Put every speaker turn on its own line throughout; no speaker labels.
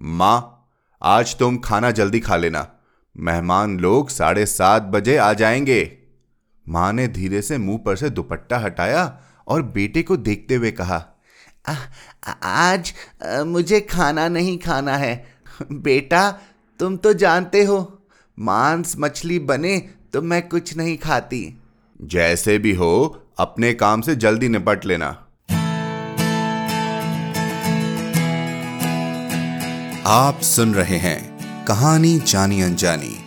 माँ आज तुम खाना जल्दी खा लेना। मेहमान लोग साढ़े सात बजे आ जाएँगे। माँ ने धीरे से मुँह पर से दुपट्टा हटाया और बेटे को देखते हुए कहा
आ, आज आ, मुझे खाना नहीं खाना है। बेटा तुम तो जानते हो मांस मछली बने तो मैं कुछ नहीं खाती।
जैसे भी हो अपने काम से जल्दी निपट लेना। आप सुन रहे हैं कहानी जानी अनजानी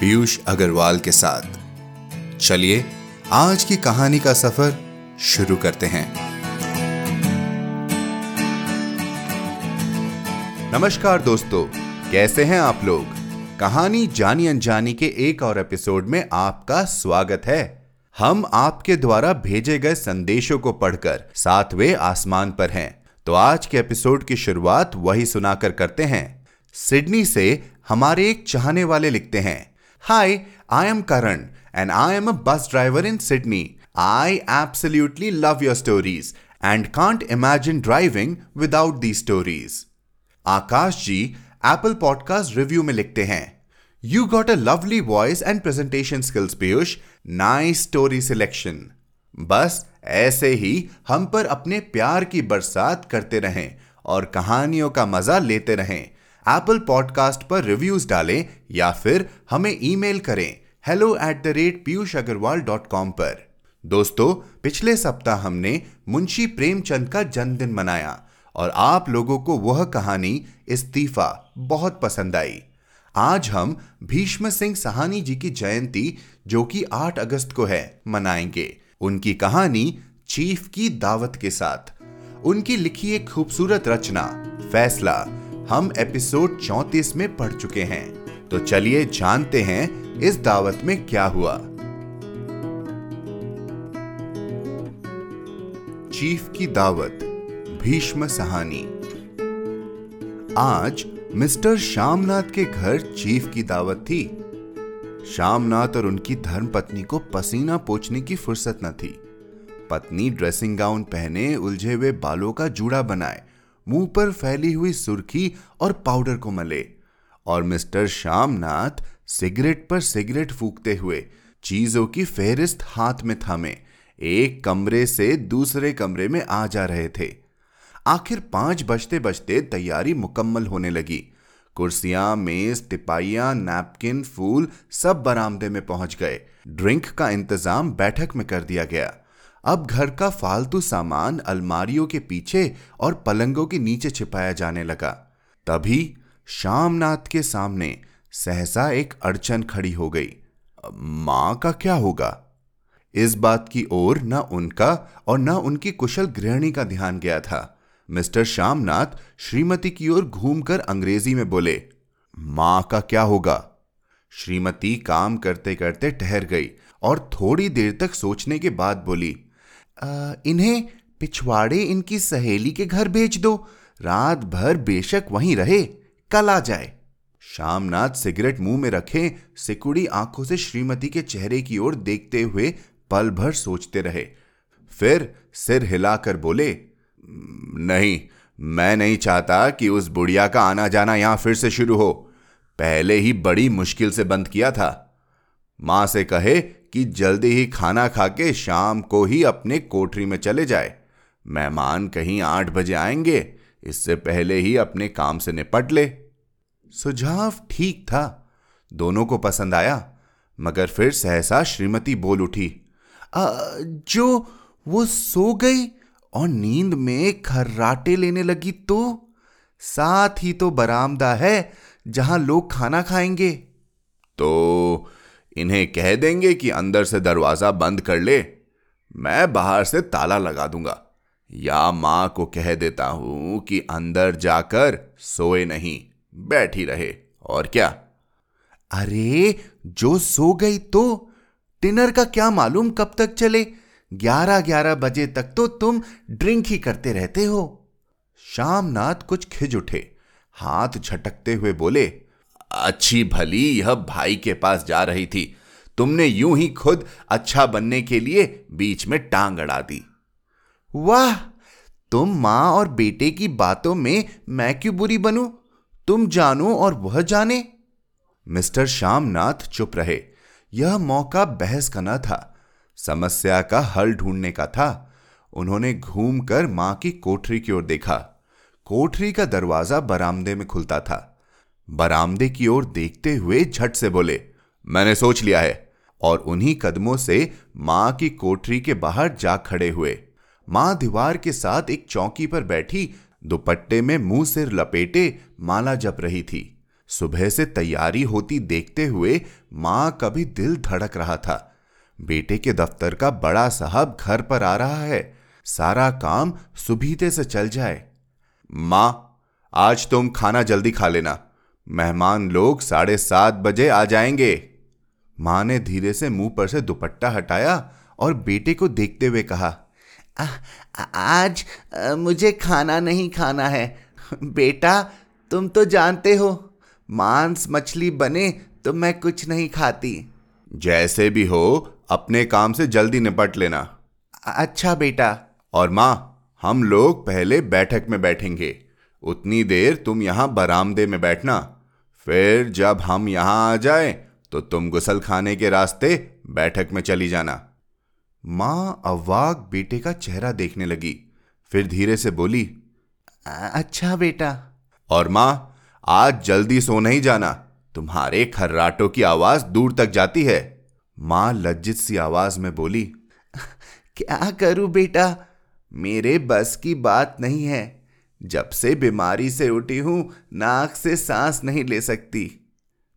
पीयूष अग्रवाल के साथ। चलिए, आज की कहानी का सफ़र शुरू करते हैं। नमस्कार दोस्तों, कैसे हैं आप लोग? कहानी जानी अनजानी के एक और एपिसोड में आपका स्वागत है। हम आपके द्वारा भेजे गए संदेशों को पढ़कर सातवें आसमान पर हैं। तो आज के एपिसोड की शुरुआत वही सुनाकर करते हैं। सिडनी से हमारे एक चाहने वाले लिखते हैं। Hi I am Karan and I am a bus driver in Sydney I absolutely love your stories and can't imagine driving without the stories Akash ji Apple podcast review में लिखते हैं। You got a lovely voice and presentation skills Piyush nice story selection बस ऐसे ही हम पर अपने प्यार की बरसात करते रहें और कहानियों का मज़ा लेते रहें। एप्पल पॉडकास्ट पर रिव्यूज़ डालें या फिर हमें ईमेल करें hello at the rate Piyush Agarwal dot com पर। दोस्तों, पिछले सप्ताह हमने मुंशी प्रेमचंद का जन्मदिन मनाया और आप लोगों को वह कहानी इस्तीफा बहुत पसंद आई। आज हम भीष्म सिंह सहानी जी की जयंती, जो कि 8 अगस्त को है, मनाएँगे। उनकी कहानी चीफ की दावत के साथ। उनकी लिखी एक खूबसूरत रचना, फैसला, हम एपिसोड 34 में पढ़ चुके हैं। तो चलिए जानते हैं इस दावत में क्या हुआ। चीफ की दावत, भीष्म सहानी। आज मिस्टर श्यामनाथ के घर चीफ की दावत थी। श्यामनाथ और उनकी धर्म पत्नी को पसीना पोछने की फुर्सत न थी। पत्नी ड्रेसिंग गाउन पहने उलझे हुए बालों का जूड़ा बनाए, मुँह पर फैली हुई सुर्खी और पाउडर को मले और मिस्टर श्यामनाथ सिगरेट पर सिगरेट फूकते हुए चीज़ों की फेरिस्त हाथ में थामे, एक कमरे से दूसरे कमरे में आ जा रहे थे। आखिर पाँच बजते बजते तैयारी मुकम्मल होने लगी। कुर्सियाँ, मेज, टिपाइयाँ, नैपकिन, फूल सब बरामदे में पहुँच गए। ड्रिंक का इंतज़ाम बैठक में कर दिया गया। अब घर का फालतू सामान अलमारियों के पीछे और पलंगों के नीचे छिपाया जाने लगा। तभी श्यामनाथ के सामने सहसा एक अड़चन खड़ी हो गई। माँ का क्या होगा? इस बात की ओर न उनका और न उनकी कुशल गृहिणी का ध्यान गया था। मिस्टर श्यामनाथ श्रीमती की ओर घूमकर अंग्रेज़ी में बोले माँ का क्या होगा? श्रीमती काम करते करते ठहर गई और थोड़ी देर तक सोचने के बाद बोली आ, इन्हें पिछवाड़े इनकी सहेली के घर भेज दो। रात भर बेशक वहीं रहे कल आ जाए। श्यामनाथ सिगरेट मुँह में रखे सिकुड़ी आँखों से श्रीमती के चेहरे की ओर देखते हुए पल भर सोचते रहे। फिर सिर हिलाकर बोले नहीं मैं नहीं चाहता कि उस बुढ़िया का आना जाना यहाँ फिर से शुरू हो। पहले ही बड़ी मुश्किल से बंद किया था। माँ से कहे कि जल्दी ही खाना खाके शाम को ही अपने कोठरी में चले जाए। मेहमान कहीं आठ बजे आएँगे इससे पहले ही अपने काम से निपट ले। सुझाव ठीक था। दोनों को पसंद आया मगर फिर सहसा श्रीमती बोल उठी आ,
जो वो सो गई और नींद में खर्राटे लेने लगी तो? साथ ही तो बरामदा है जहाँ लोग खाना खाएँगे।
तो इन्हें कह देंगे कि अंदर से दरवाज़ा बंद कर ले। मैं बाहर से ताला लगा दूँगा। या माँ को कह देता हूँ कि अंदर जाकर सोए नहीं, बैठी रहे। और क्या?
अरे, जो सो गई तो? डिनर का क्या मालूम कब तक चले? ग्यारह ग्यारह बजे तक तो तुम ड्रिंक ही करते रहते हो।
श्यामनाथ कुछ खिज उठे। हाथ झटकते हुए बोले, अच्छी भली, यह भाई के पास जा रही थी। तुमने यूँ ही खुद अच्छा बनने के लिए बीच में टांग अड़ा दी।
वाह! तुम माँ और बेटे की बातों में मैं क्यों बुरी बनूं? तुम जानो और वह जाने? मिस्टर श्यामनाथ चुप रहे। यह मौका बहस का न था। समस्या का हल ढूँढने का था। उन्होंने घूमकर माँ की कोठरी की ओर देखा। कोठरी का दरवाज़ा बरामदे में खुलता था। बरामदे की ओर देखते हुए झट से बोले, मैंने सोच लिया है। और उन्हीं कदमों से माँ की कोठरी के बाहर जा खड़े हुए। माँ दीवार के साथ एक चौकी पर बैठी, दुपट्टे में मुँह सिर लपेटे माला जप रही थी। सुबह से तैयारी होती देखते हुए माँ का भी दिल धड़क रहा था। बेटे के दफ्तर का बड़ा साहब घर पर आ रहा है। सारा काम सुबीते से चल जाए। माँ आज तुम खाना जल्दी खा लेना। मेहमान लोग साढ़े सात बजे आ जाएँगे। माँ ने धीरे से मुँह पर से दुपट्टा हटाया और बेटे को देखते हुए कहा आ, आज आ, मुझे खाना नहीं खाना है। बेटा तुम तो जानते हो मांस मछली बने तो मैं कुछ नहीं खाती। जैसे भी हो अपने काम से जल्दी निपट लेना। अच्छा बेटा। और माँ हम लोग पहले बैठक में बैठेंगे। उतनी देर तुम यहाँ बरामदे में बैठना। फिर जब हम यहाँ आ जाए तो तुम गुसल खाने के रास्ते बैठक में चली जाना। माँ अवाक बेटे का चेहरा देखने लगी। फिर धीरे से बोली अच्छा बेटा। और माँ आज जल्दी सो नहीं जाना। तुम्हारे खर्राटों की आवाज़ दूर तक जाती है। माँ लज्जित सी आवाज़ में बोली, क्या करूँ बेटा? मेरे बस की बात नहीं है। जब से बीमारी से उठी हूँ, नाक से सांस नहीं ले सकती।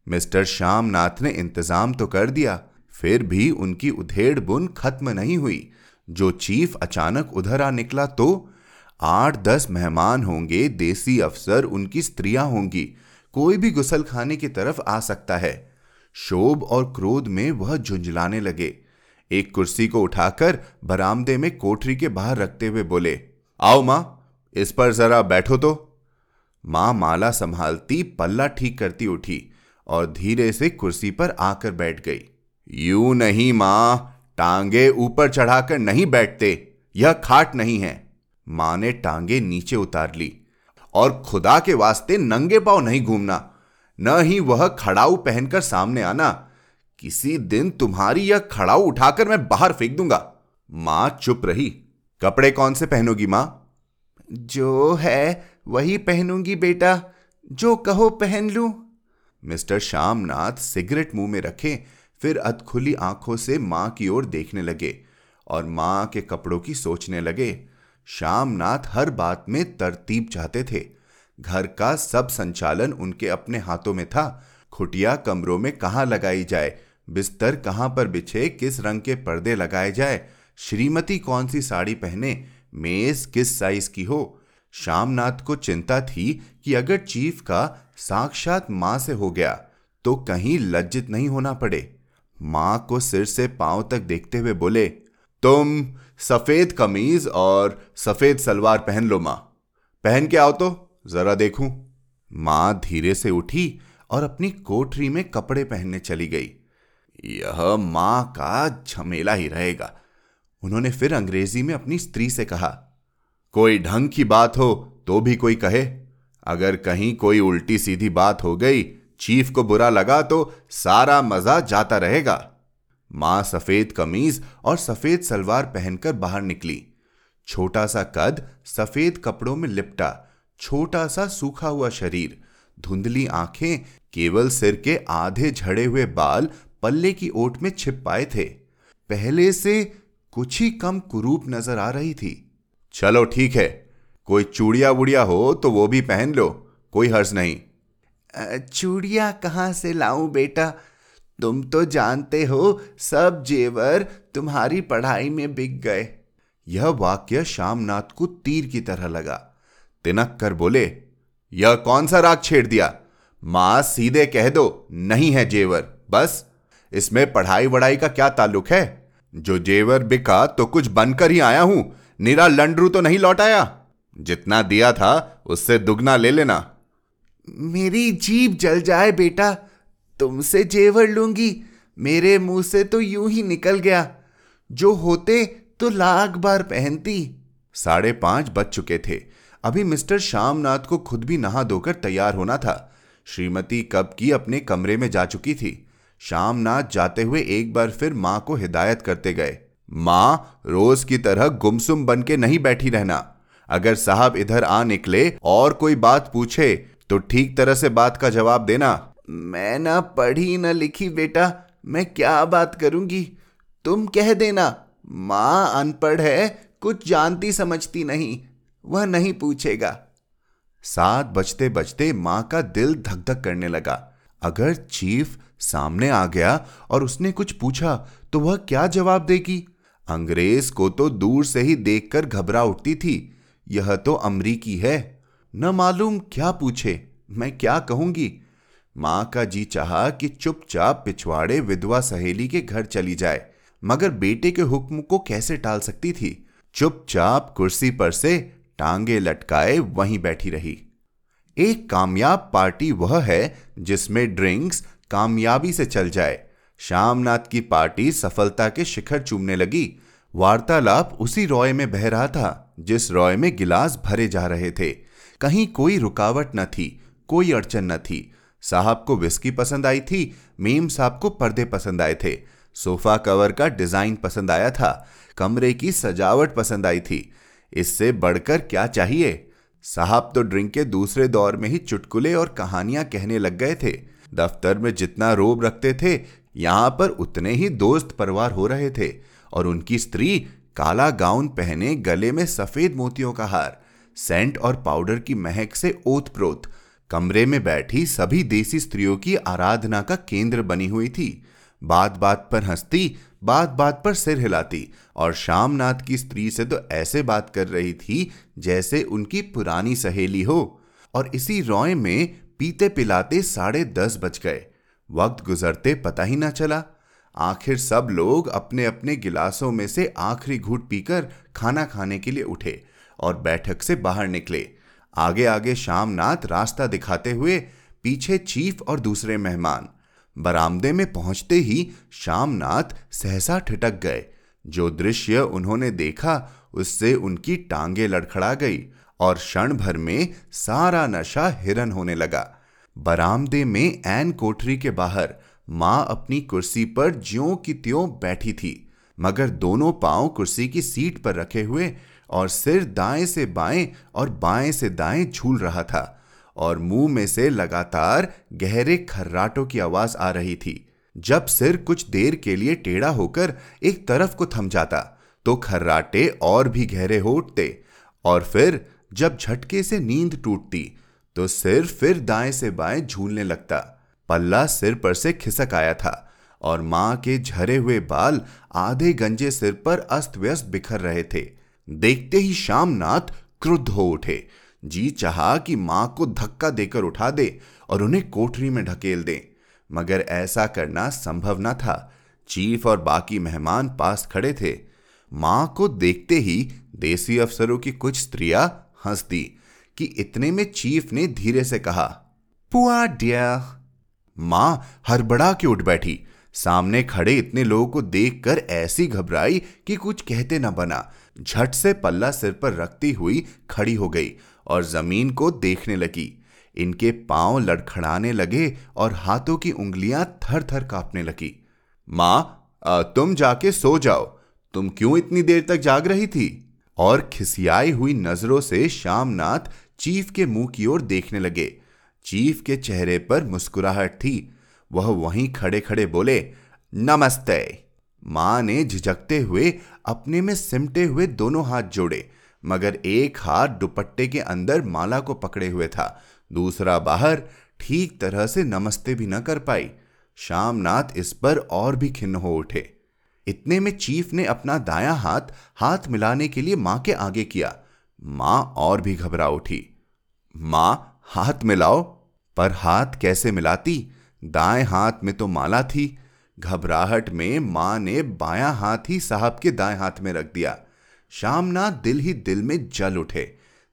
मिस्टर श्यामनाथ ने इंतज़ाम तो कर दिया, फिर भी उनकी उधेड़ बुन खत्म नहीं हुई। जो चीफ अचानक उधर आ निकला तो आठ दस मेहमान होंगे, देसी अफसर, उनकी स्त्रियाँ होंगी। कोई भी गुसल खाने की तरफ़ आ सकता है। शोभ और क्रोध में वह झुंझलाने लगे। एक कुर्सी को उठाकर बरामदे में कोठरी के बाहर रखते हुए बोले, आओ माँ, इस पर जरा बैठो तो। माँ माला संभालती, पल्ला ठीक करती उठी और धीरे से कुर्सी पर आकर बैठ गई। यू नहीं माँ, टांगे ऊपर चढ़ाकर नहीं बैठते, यह खाट नहीं है। माँ ने टांगे नीचे उतार ली और खुदा के वास्ते नंगे पाव नहीं घूमना। न ही वह खड़ाऊ पहनकर सामने आना। किसी दिन तुम्हारी यह खड़ाऊ उठाकर मैं बाहर फेंक दूँगा। माँ चुप रही। कपड़े कौन से पहनोगी माँ? जो है वही पहनूँगी बेटा। जो कहो पहन लू। मिस्टर श्यामनाथ सिगरेट मुँह में रखे फिर अधखुली आँखों से माँ की ओर देखने लगे और माँ के कपड़ों की सोचने लगे। श्यामनाथ हर बात में तरतीब चाहते थे। घर का सब संचालन उनके अपने हाथों में था। खुटिया कमरों में कहाँ लगाई जाए? बिस्तर कहाँ पर बिछे? किस रंग के पर्दे लगाए जाए? श्रीमती कौन सी साड़ी पहने? मेज किस साइज़ की हो? श्यामनाथ को चिंता थी कि अगर चीफ का साक्षात माँ से हो गया तो कहीं लज्जित नहीं होना पड़े। माँ को सिर से पाँव तक देखते हुए बोले, तुम सफ़ेद कमीज और सफ़ेद सलवार पहन लो माँ। पहन के आओ तो। जरा देखूँ। माँ धीरे से उठी और अपनी कोठरी में कपड़े पहनने चली गई। यह माँ का झमेला ही रहेगा। उन्होंने फिर अंग्रेज़ी में अपनी स्त्री से कहा, कोई ढंग की बात हो तो भी कोई कहे। अगर कहीं कोई उल्टी सीधी बात हो गई, चीफ को बुरा लगा तो सारा मज़ा जाता रहेगा। माँ सफ़ेद कमीज और सफ़ेद सलवार पहनकर बाहर निकली। छोटा सा कद सफ़ेद कपड़ों में लिपटा छोटा सा सूखा हुआ शरीर, धुंधली आँखें, केवल सिर के आधे झड़े हुए बाल पल्ले की ओट में छिप पाए थे। पहले से कुछ ही कम कुरूप नज़र आ रही थी। चलो ठीक है, कोई चूड़िया वुड़िया हो तो वो भी पहन लो, कोई हर्ज नहीं। चूड़िया कहाँ से लाऊं बेटा? तुम तो जानते हो, सब जेवर तुम्हारी पढ़ाई में बिक गए। यह वाक्य श्यामनाथ को तीर की तरह लगा। तिनक कर बोले यह कौन सा राग छेड़ दिया? माँ सीधे कह दो नहीं है जेवर बस। इसमें पढ़ाई वढ़ाई का क्या ताल्लुक है? जो जेवर बिका तो कुछ बनकर ही आया हूँ निरा लंडरू तो नहीं लौटाया जितना दिया था उससे दुगना ले लेना। मेरी जीप जल जाए बेटा तुमसे जेवर लूँगी। मेरे मुँह से तो यूँ ही निकल गया। जो होते तो लाख बार पहनती। साढ़े पाँच बज चुके थे। अभी मिस्टर श्यामनाथ को खुद भी नहा धोकर तैयार होना था। श्रीमती कब की अपने कमरे में जा चुकी थी। श्यामनाथ जाते हुए एक बार फिर माँ को हिदायत करते गए। माँ, रोज की तरह गुमसुम बन के नहीं बैठी रहना। अगर साहब इधर आ निकले और कोई बात पूछे तो ठीक तरह से बात का जवाब देना।
मैं ना पढ़ी, ना लिखी, बेटा। मैं क्या बात करूँगी? तुम कह देना। माँ अनपढ़ है, कुछ जानती समझती नहीं। वह नहीं पूछेगा।
सात बजते बजते माँ का दिल धक धक करने लगा। अगर चीफ सामने आ गया और उसने कुछ पूछा तो वह क्या जवाब देगी? अंग्रेज़ को तो दूर से ही देखकर घबरा उठती थी। यह तो अमरीकी है। न मालूम क्या पूछे, मैं क्या कहूँगी? माँ का जी चाहा कि चुपचाप पिछवाड़े विधवा सहेली के घर चली जाए, मगर बेटे के हुक्म को कैसे टाल सकती थी? चुपचाप कुर्सी पर से टांगे लटकाए वहीं बैठी रही। एक कामयाब पार्टी वह है जिसमें ड्रिंक्स कामयाबी से चल जाए। श्यामनाथ की पार्टी सफलता के शिखर चूमने लगी। वार्तालाप उसी रॉय में बह रहा था, जिस रॉय में गिलास भरे जा रहे थे। कहीं कोई रुकावट न थी, कोई अड़चन न थी। साहब को विस्की पसंद आई थी, मीम साहब को पर्दे पसंद आए थे। सोफा कवर का डिज़ाइन पसंद आया था, कमरे की सजावट पसंद आई थी। इससे बढ़कर क्या चाहिए? साहब तो ड्रिंक के दूसरे दौर में ही चुटकुले और कहानियाँ कहने लग गए थे। दफ्तर में जितना रोब रखते थे, यहाँ पर उतने ही दोस्त परवार हो रहे थे और उनकी स्त्री काला गाउन पहने गले में सफ़ेद मोतियों का हार, सेंट और पाउडर की महक से ओत प्रोत कमरे में बैठी सभी देसी स्त्रियों की आराधना का केंद्र बनी हुई थी। बात बात पर हंसती बात बात पर सिर हिलाती और श्यामनाथ की स्त्री से तो ऐसे बात कर रही थी जैसे उनकी पुरानी सहेली हो। और इसी रॉय में पीते पिलाते साढ़े दस बज गए। वक्त गुजरते पता ही ना चला। आखिर सब लोग अपने अपने गिलासों में से आखिरी घूट पीकर खाना खाने के लिए उठे और बैठक से बाहर निकले। आगे आगे शामनाथ रास्ता दिखाते हुए पीछे चीफ और दूसरे मेहमान बरामदे में पहुँचते ही श्यामनाथ सहसा ठिटक गए। जो दृश्य उन्होंने देखा, उससे उनकी टांगे लड़खड़ा गई और क्षण भर में सारा नशा हिरन होने लगा। बरामदे में एन कोठरी के बाहर माँ अपनी कुर्सी पर ज्यो की त्यों बैठी थी, मगर दोनों पाँव कुर्सी की सीट पर रखे हुए और सिर दाएँ से बाएँ और बाएँ से दाएँ झूल रहा था। और मुँह में से लगातार गहरे खर्राटों की आवाज़ आ रही थी। जब सिर कुछ देर के लिए टेढ़ा होकर एक तरफ़ को थम जाता तो खर्राटे और भी गहरे हो उठते और फिर जब झटके से नींद टूटती तो सिर फिर दाएँ से बाएँ झूलने लगता। पल्ला सिर पर से खिसक आया था और माँ के झरे हुए बाल आधे गंजे सिर पर अस्त व्यस्त बिखर रहे थे। देखते ही श्यामनाथ क्रुद्ध हो उठे जी चाहा कि माँ को धक्का देकर उठा दे और उन्हें कोठरी में ढकेल दे। मगर ऐसा करना संभव न था। चीफ और बाकी मेहमान पास खड़े थे। माँ को देखते ही देसी अफसरों की कुछ स्त्रियाँ हंस दी कि इतने में चीफ ने धीरे से कहा, पुआ डियर माँ हड़बड़ा के उठ बैठी। सामने खड़े इतने लोगों को देखकर ऐसी घबराई कि कुछ कहते न बना। झट से पल्ला सिर पर रखती हुई खड़ी हो गई और ज़मीन को देखने लगी। इनके पाँव लड़खड़ाने लगे और हाथों की उंगलियाँ थर थर कांपने लगी। माँ तुम जाके सो जाओ। तुम क्यों इतनी देर तक जाग रही थी? और खिसियाई हुई नज़रों से श्यामनाथ चीफ के मुँह की ओर देखने लगे। चीफ के चेहरे पर मुस्कुराहट थी। वह वहीं खड़े खड़े बोले, नमस्ते। माँ ने झिझकते हुए अपने में सिमटे हुए दोनों हाथ जोड़े। मगर एक हाथ दुपट्टे के अंदर माला को पकड़े हुए था। दूसरा बाहर ठीक तरह से नमस्ते भी न कर पाई। श्यामनाथ इस पर और भी खिन्न हो उठे। इतने में चीफ ने अपना दाया हाथ हाथ मिलाने के लिए माँ के आगे किया। माँ और भी घबरा उठी। माँ, हाथ मिलाओ। पर हाथ कैसे मिलाती? दाएँ हाथ में तो माला थी। घबराहट में माँ ने बायां हाथ ही साहब के दाएँ हाथ में रख दिया। शामना दिल ही दिल में जल उठे।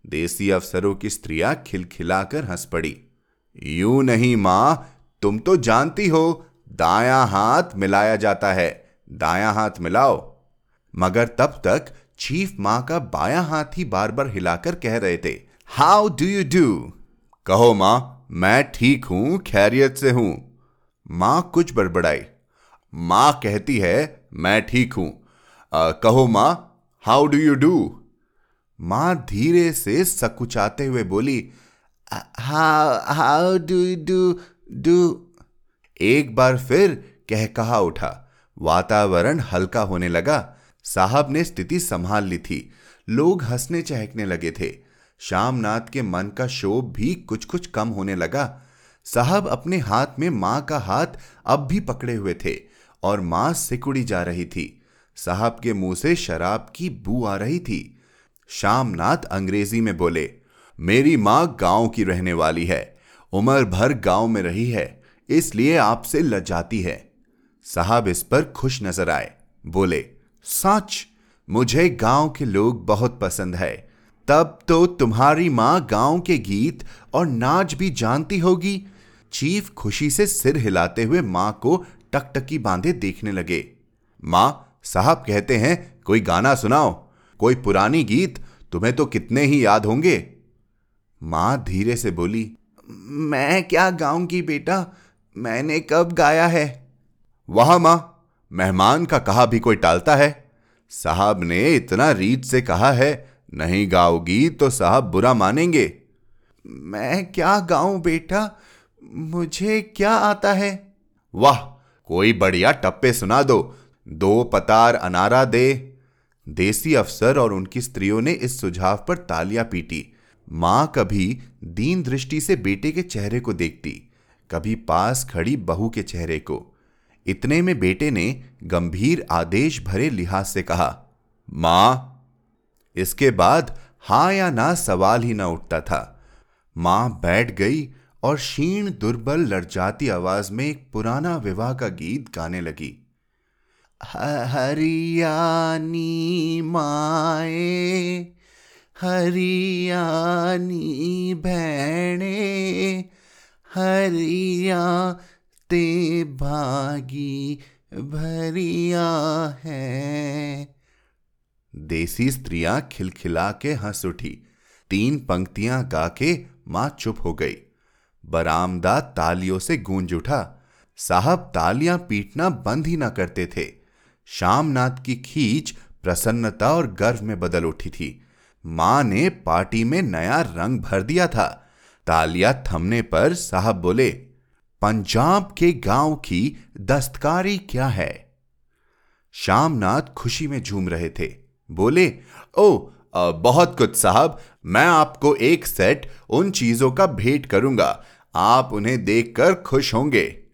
देसी अफसरों की स्त्रियाँ खिलखिलाकर हंस पड़ी। यूँ नहीं माँ, तुम तो जानती हो, दाया हाथ मिलाया जाता है। दाया हाथ मिलाओ। मगर तब तक चीफ माँ का बाया हाथ ही बार बार हिलाकर कह रहे थे
हाउ डू यू डू कहो माँ, मैं ठीक हूँ, खैरियत से हूँ। माँ कुछ बड़बड़ाई, माँ कहती है, मैं ठीक हूँ। कहो माँ हाउ डू यू डू माँ धीरे से सकुचाते हुए बोली हाउ डू डू डू एक बार फिर कह कहा उठा। वातावरण हल्का होने लगा। साहब ने स्थिति संभाल ली थी। लोग हंसने चहकने लगे थे। श्यामनाथ के मन का शोभ भी कुछ कुछ कम होने लगा। साहब अपने हाथ में माँ का हाथ अब भी पकड़े हुए थे और माँ सिकुड़ी जा रही थी। साहब के मुँह से शराब की बू आ रही थी। श्यामनाथ अंग्रेज़ी में बोले, मेरी माँ गाँव की रहने वाली है। उम्र भर गाँव में रही है, इसलिए आपसे लजाती है साहब इस पर खुश नज़र आए, बोले, सच, मुझे गाँव के लोग बहुत पसंद है। तब तो तुम्हारी माँ गाँव के गीत और नाच भी जानती होगी चीफ खुशी से सिर हिलाते हुए माँ को टकटकी बांधे देखने लगे। माँ साहब कहते हैं, कोई गाना सुनाओ, कोई पुरानी गीत, तुम्हें तो कितने ही याद होंगे. माँ धीरे से बोली, मैं क्या गाऊँगी बेटा? मैंने कब गाया है? वहाँ माँ, मेहमान का कहा भी कोई टालता है। साहब ने इतना रीत से कहा है, नहीं गाओगी तो साहब बुरा मानेंगे। मैं क्या गाऊं बेटा? मुझे क्या आता है? वाह, कोई बढ़िया टप्पे सुना दो दो पतार अनारा दे। देसी अफसर और उनकी स्त्रियों ने इस सुझाव पर तालियाँ पीटी। माँ कभी दीन दृष्टि से बेटे के चेहरे को देखती, कभी पास खड़ी बहू के चेहरे को। इतने में बेटे ने गंभीर आदेश भरे लिहाज से कहा, माँ, इसके बाद हाँ या ना सवाल ही ना उठता था। माँ बैठ गई और क्षीण दुर्बल लड़जाती आवाज़ में एक पुराना विवाह का गीत गाने लगी। हरियानी माए, हरियानी भैणे हरिया ते भागी भरिया है। देसी स्त्रियाँ खिलखिला के हंस उठी, तीन पंक्तियाँ गा के माँ चुप हो गई। बरामदा तालियों से गूंज उठा, साहब तालियाँ पीटना बंद ही ना करते थे। श्यामनाथ की खींच प्रसन्नता और गर्व में बदल उठी थी। माँ ने पार्टी में नया रंग भर दिया था। तालियाँ थमने पर साहब बोले, पंजाब के गाँव की दस्तकारी क्या है? श्यामनाथ खुशी में झूम रहे थे। बोले, ओ बहुत कुछ साहब। मैं आपको एक सेट उन चीज़ों का भेंट करूँगा। आप उन्हें देखकर खुश होंगे।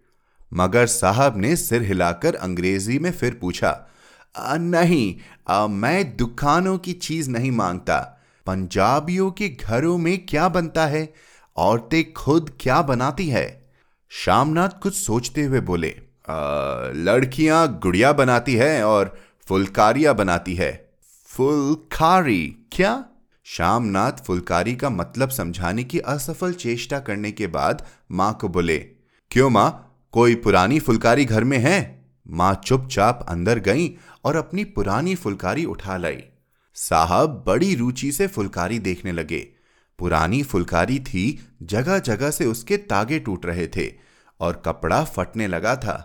मगर साहब ने सिर हिलाकर अंग्रेज़ी में फिर पूछा आ, नहीं आ, मैं दुकानों की चीज़ नहीं माँगता। पंजाबियों के घरों में क्या बनता है? औरतें खुद क्या बनाती है? श्यामनाथ कुछ सोचते हुए बोले लड़कियाँ गुड़िया बनाती है और फुलकारियाँ बनाती है। फुलकारी? क्या? श्यामनाथ फुलकारी का मतलब समझाने की असफल चेष्टा करने के बाद माँ को बोले क्यों माँ? कोई पुरानी फुलकारी घर में है? माँ चुपचाप अंदर गई और अपनी पुरानी फुलकारी उठा लाई। साहब बड़ी रुचि से फुलकारी देखने लगे। पुरानी फुलकारी थी जगह जगह से उसके तागे टूट रहे थे और कपड़ा फटने लगा था।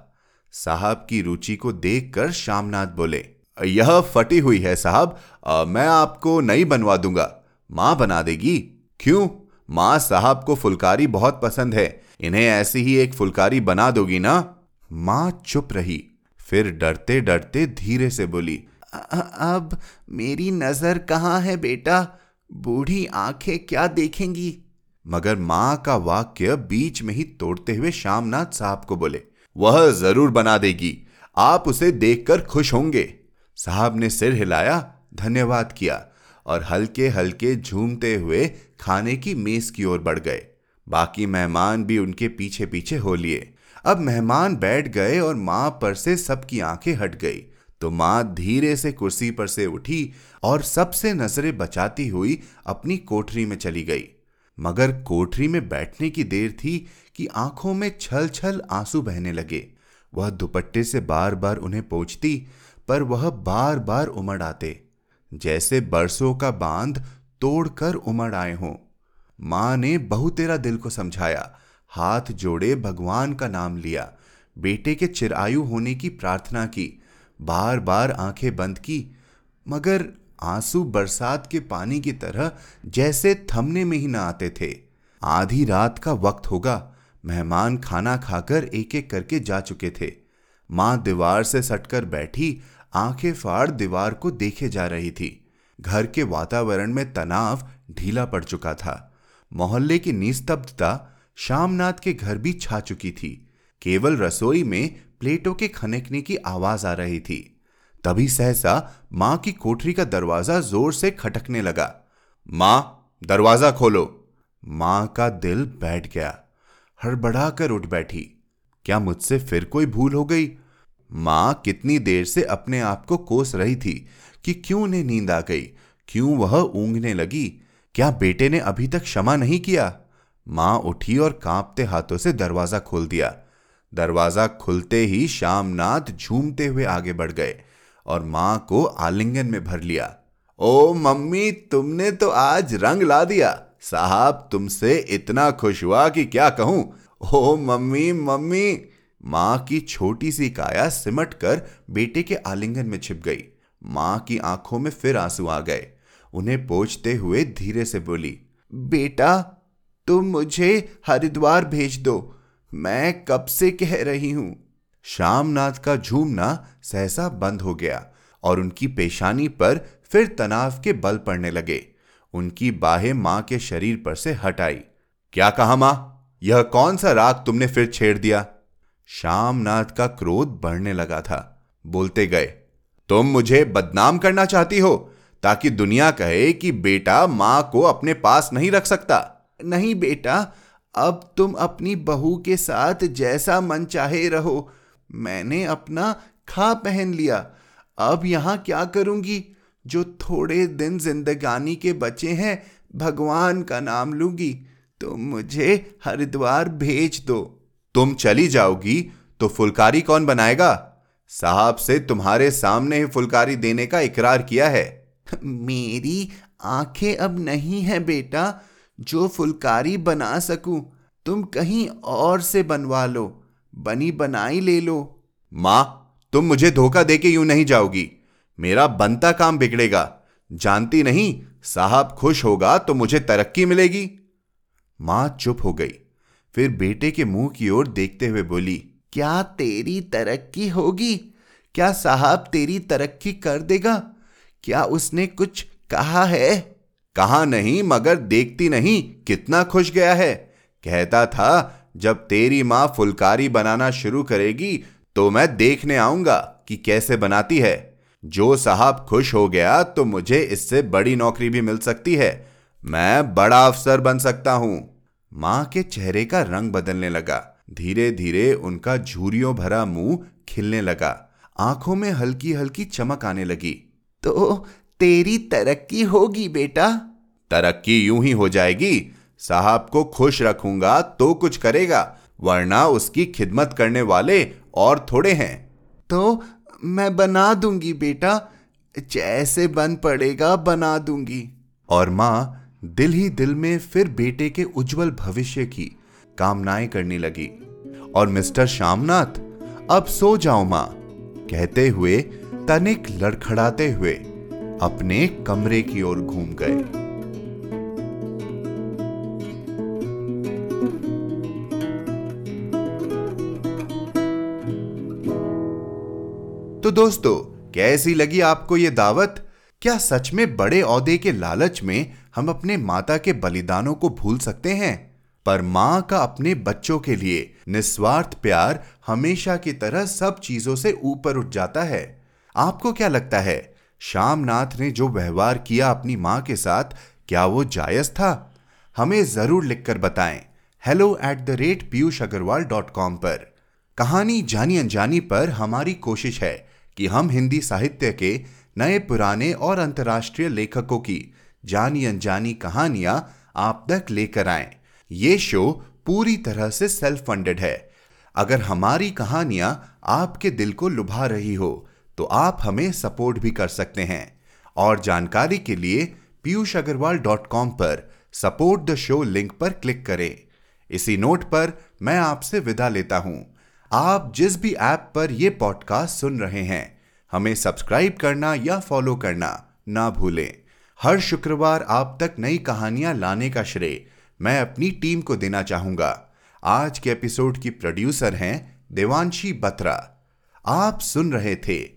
साहब की रुचि को देखकर श्यामनाथ बोले, यह फटी हुई है साहब मैं आपको नई बनवा दूँगा। माँ बना देगी। क्यों? माँ साहब को फुलकारी बहुत पसंद है। इन्हें ऐसी ही एक फुलकारी बना दोगी ना? माँ चुप रही, फिर डरते डरते धीरे से बोली अब मेरी नज़र कहाँ है बेटा? बूढ़ी आँखें क्या देखेंगी? मगर माँ का वाक्य बीच में ही तोड़ते हुए श्यामनाथ साहब को बोले, वह ज़रूर बना देगी। आप उसे देखकर खुश होंगे। साहब ने सिर हिलाया, धन्यवाद किया और हल्के हल्के झूमते हुए खाने की मेज की ओर बढ़ गए। बाकी मेहमान भी उनके पीछे पीछे हो लिए। अब मेहमान बैठ गए और माँ पर से सबकी आँखें हट गई। तो माँ धीरे से कुर्सी पर से उठी और सबसे नज़रें बचाती हुई अपनी कोठरी में चली गई। मगर कोठरी में बैठने की देर थी कि आँखों में छल छल आँसू बहने लगे। वह दुपट्टे से बार बार उन्हें पहुँचती पर वह बार बार उमड़ आते। जैसे बरसों का बाँध तोड़कर उमड़ आए हों।
माँ ने बहु तेरा दिल को समझाया, हाथ जोड़े भगवान का नाम लिया। बेटे के चिरायु होने की प्रार्थना की बार बार आँखें बंद की, मगर आँसू बरसात के पानी की तरह जैसे थमने में ही ना आते थे। आधी रात का वक्त होगा, मेहमान खाना खाकर एक एक करके जा चुके थे। माँ दीवार से सटकर बैठी, आँखें फाड़ दीवार को देखे जा रही थी। घर के वातावरण में तनाव ढीला पड़ चुका था। मोहल्ले की निस्तब्धता श्यामनाथ के घर भी छा चुकी थी। केवल रसोई में प्लेटों के खनकने की आवाज़ आ रही थी। तभी सहसा माँ की कोठरी का दरवाज़ा ज़ोर से खटकने लगा। माँ, दरवाज़ा खोलो। माँ का दिल बैठ गया। हड़बड़ा कर उठ बैठी। क्या मुझसे फिर कोई भूल हो गई? माँ कितनी देर से अपने आप को कोस रही थी कि क्यों उन्हें नींद आ गई? क्यों वह ऊंघने लगी? क्या बेटे ने अभी तक क्षमा नहीं किया? माँ उठी और कांपते हाथों से दरवाज़ा खोल दिया। दरवाज़ा खुलते ही श्यामनाथ झूमते हुए आगे बढ़ गए और माँ को आलिंगन में भर लिया। ओ मम्मी, तुमने तो आज रंग ला दिया। साहब, तुमसे इतना खुश हुआ कि क्या कहूँ? ओ मम्मी मम्मी। माँ की छोटी सी काया सिमट कर बेटे के आलिंगन में छिप गई। माँ की आँखों में फिर आँसू आ गए। उन्हें पोछते हुए धीरे से बोली, बेटा, तुम मुझे हरिद्वार भेज दो। मैं कब से कह रही हूँ? श्यामनाथ का झूमना सहसा बंद हो गया और उनकी पेशानी पर फिर तनाव के बल पड़ने लगे। उनकी बाहें माँ के शरीर पर से हट आई। क्या कहा माँ? यह कौन सा राग तुमने फिर छेड़ दिया? श्यामनाथ का क्रोध बढ़ने लगा था। बोलते गए, तुम मुझे बदनाम करना चाहती हो? ताकि दुनिया कहे कि बेटा माँ को अपने पास नहीं रख सकता। नहीं बेटा, अब तुम अपनी बहू के साथ जैसा मन चाहे रहो। मैंने अपना खा पहन लिया। अब यहाँ क्या करूँगी? जो थोड़े दिन जिंदगानी के बचे हैं, भगवान का नाम लूँगी। तुम मुझे हरिद्वार भेज दो। तुम चली जाओगी तो फुलकारी कौन बनाएगा? साहब से तुम्हारे सामने ही फुलकारी देने का इकरार किया है। मेरी आँखें अब नहीं है बेटा, जो फुलकारी बना सकूँ, तुम कहीं और से बनवा लो, बनी बनाई ले लो। माँ, तुम मुझे धोखा देके यूँ नहीं जाओगी, मेरा बनता काम बिगड़ेगा, जानती नहीं, साहब खुश होगा तो मुझे तरक्की मिलेगी। माँ चुप हो गई, फिर बेटे के मुँह की ओर देखते हुए बोली, क्या तेरी तरक्की होगी? क्या साहब तेरी तरक्की कर देगा? क्या उसने कुछ कहा है? कहा नहीं, मगर देखती नहीं, कितना खुश गया है। कहता था, जब तेरी माँ फुलकारी बनाना शुरू करेगी तो मैं देखने आऊँगा कि कैसे बनाती है। जो साहब खुश हो गया तो मुझे इससे बड़ी नौकरी भी मिल सकती है। मैं बड़ा अफसर बन सकता हूँ। माँ के चेहरे का रंग बदलने लगा। धीरे धीरे उनका झूरियों भरा मुँह खिलने लगा। आँखों में हल्की हल्की चमक आने लगी। तो तेरी तरक्की होगी बेटा। तरक्की यूँ ही हो जाएगी। साहब को खुश रखूँगा तो कुछ करेगा वरना उसकी खिदमत करने वाले और थोड़े हैं। तो मैं बना दूँगी बेटा जैसे बन पड़ेगा बना दूँगी। और माँ दिल ही दिल में फिर बेटे के उज्जवल भविष्य की कामनाएँ करने लगी। और मिस्टर श्यामनाथ अब सो जाओ माँ कहते हुए तनिक लड़खड़ाते हुए अपने कमरे की ओर घूम गए। तो दोस्तों, कैसी लगी आपको यह दावत? क्या सच में बड़े औहदे के लालच में हम अपने माता के बलिदानों को भूल सकते हैं? पर माँ का अपने बच्चों के लिए निस्वार्थ प्यार हमेशा की तरह सब चीज़ों से ऊपर उठ जाता है। आपको क्या लगता है, श्यामनाथ ने जो व्यवहार किया अपनी माँ के साथ, क्या वो जायज़ था? हमें ज़रूर लिखकर बताएँ। Hello at the rate Piyush Agarwal dot com पर। कहानी जानी अनजानी पर हमारी कोशिश है कि हम हिंदी साहित्य के नए पुराने और अंतर्राष्ट्रीय लेखकों की जानी अनजानी कहानियाँ आप तक लेकर आए। ये शो पूरी तरह से सेल्फ फंडेड है। अगर हमारी कहानियाँ आपके दिल को लुभा रही हो तो आप हमें सपोर्ट भी कर सकते हैं। और जानकारी के लिए पीयूष अग्रवाल डॉट कॉम पर सपोर्ट द शो लिंक पर क्लिक करें। इसी नोट पर मैं आपसे विदा लेता हूँ। आप जिस भी ऐप पर यह पॉडकास्ट सुन रहे हैं, हमें सब्सक्राइब करना या फॉलो करना ना भूलें। हर शुक्रवार आप तक नई कहानियाँ लाने का श्रेय मैं अपनी टीम को देना चाहूँगा। आज के एपिसोड की प्रोड्यूसर हैं देवांशी बत्रा। आप सुन रहे थे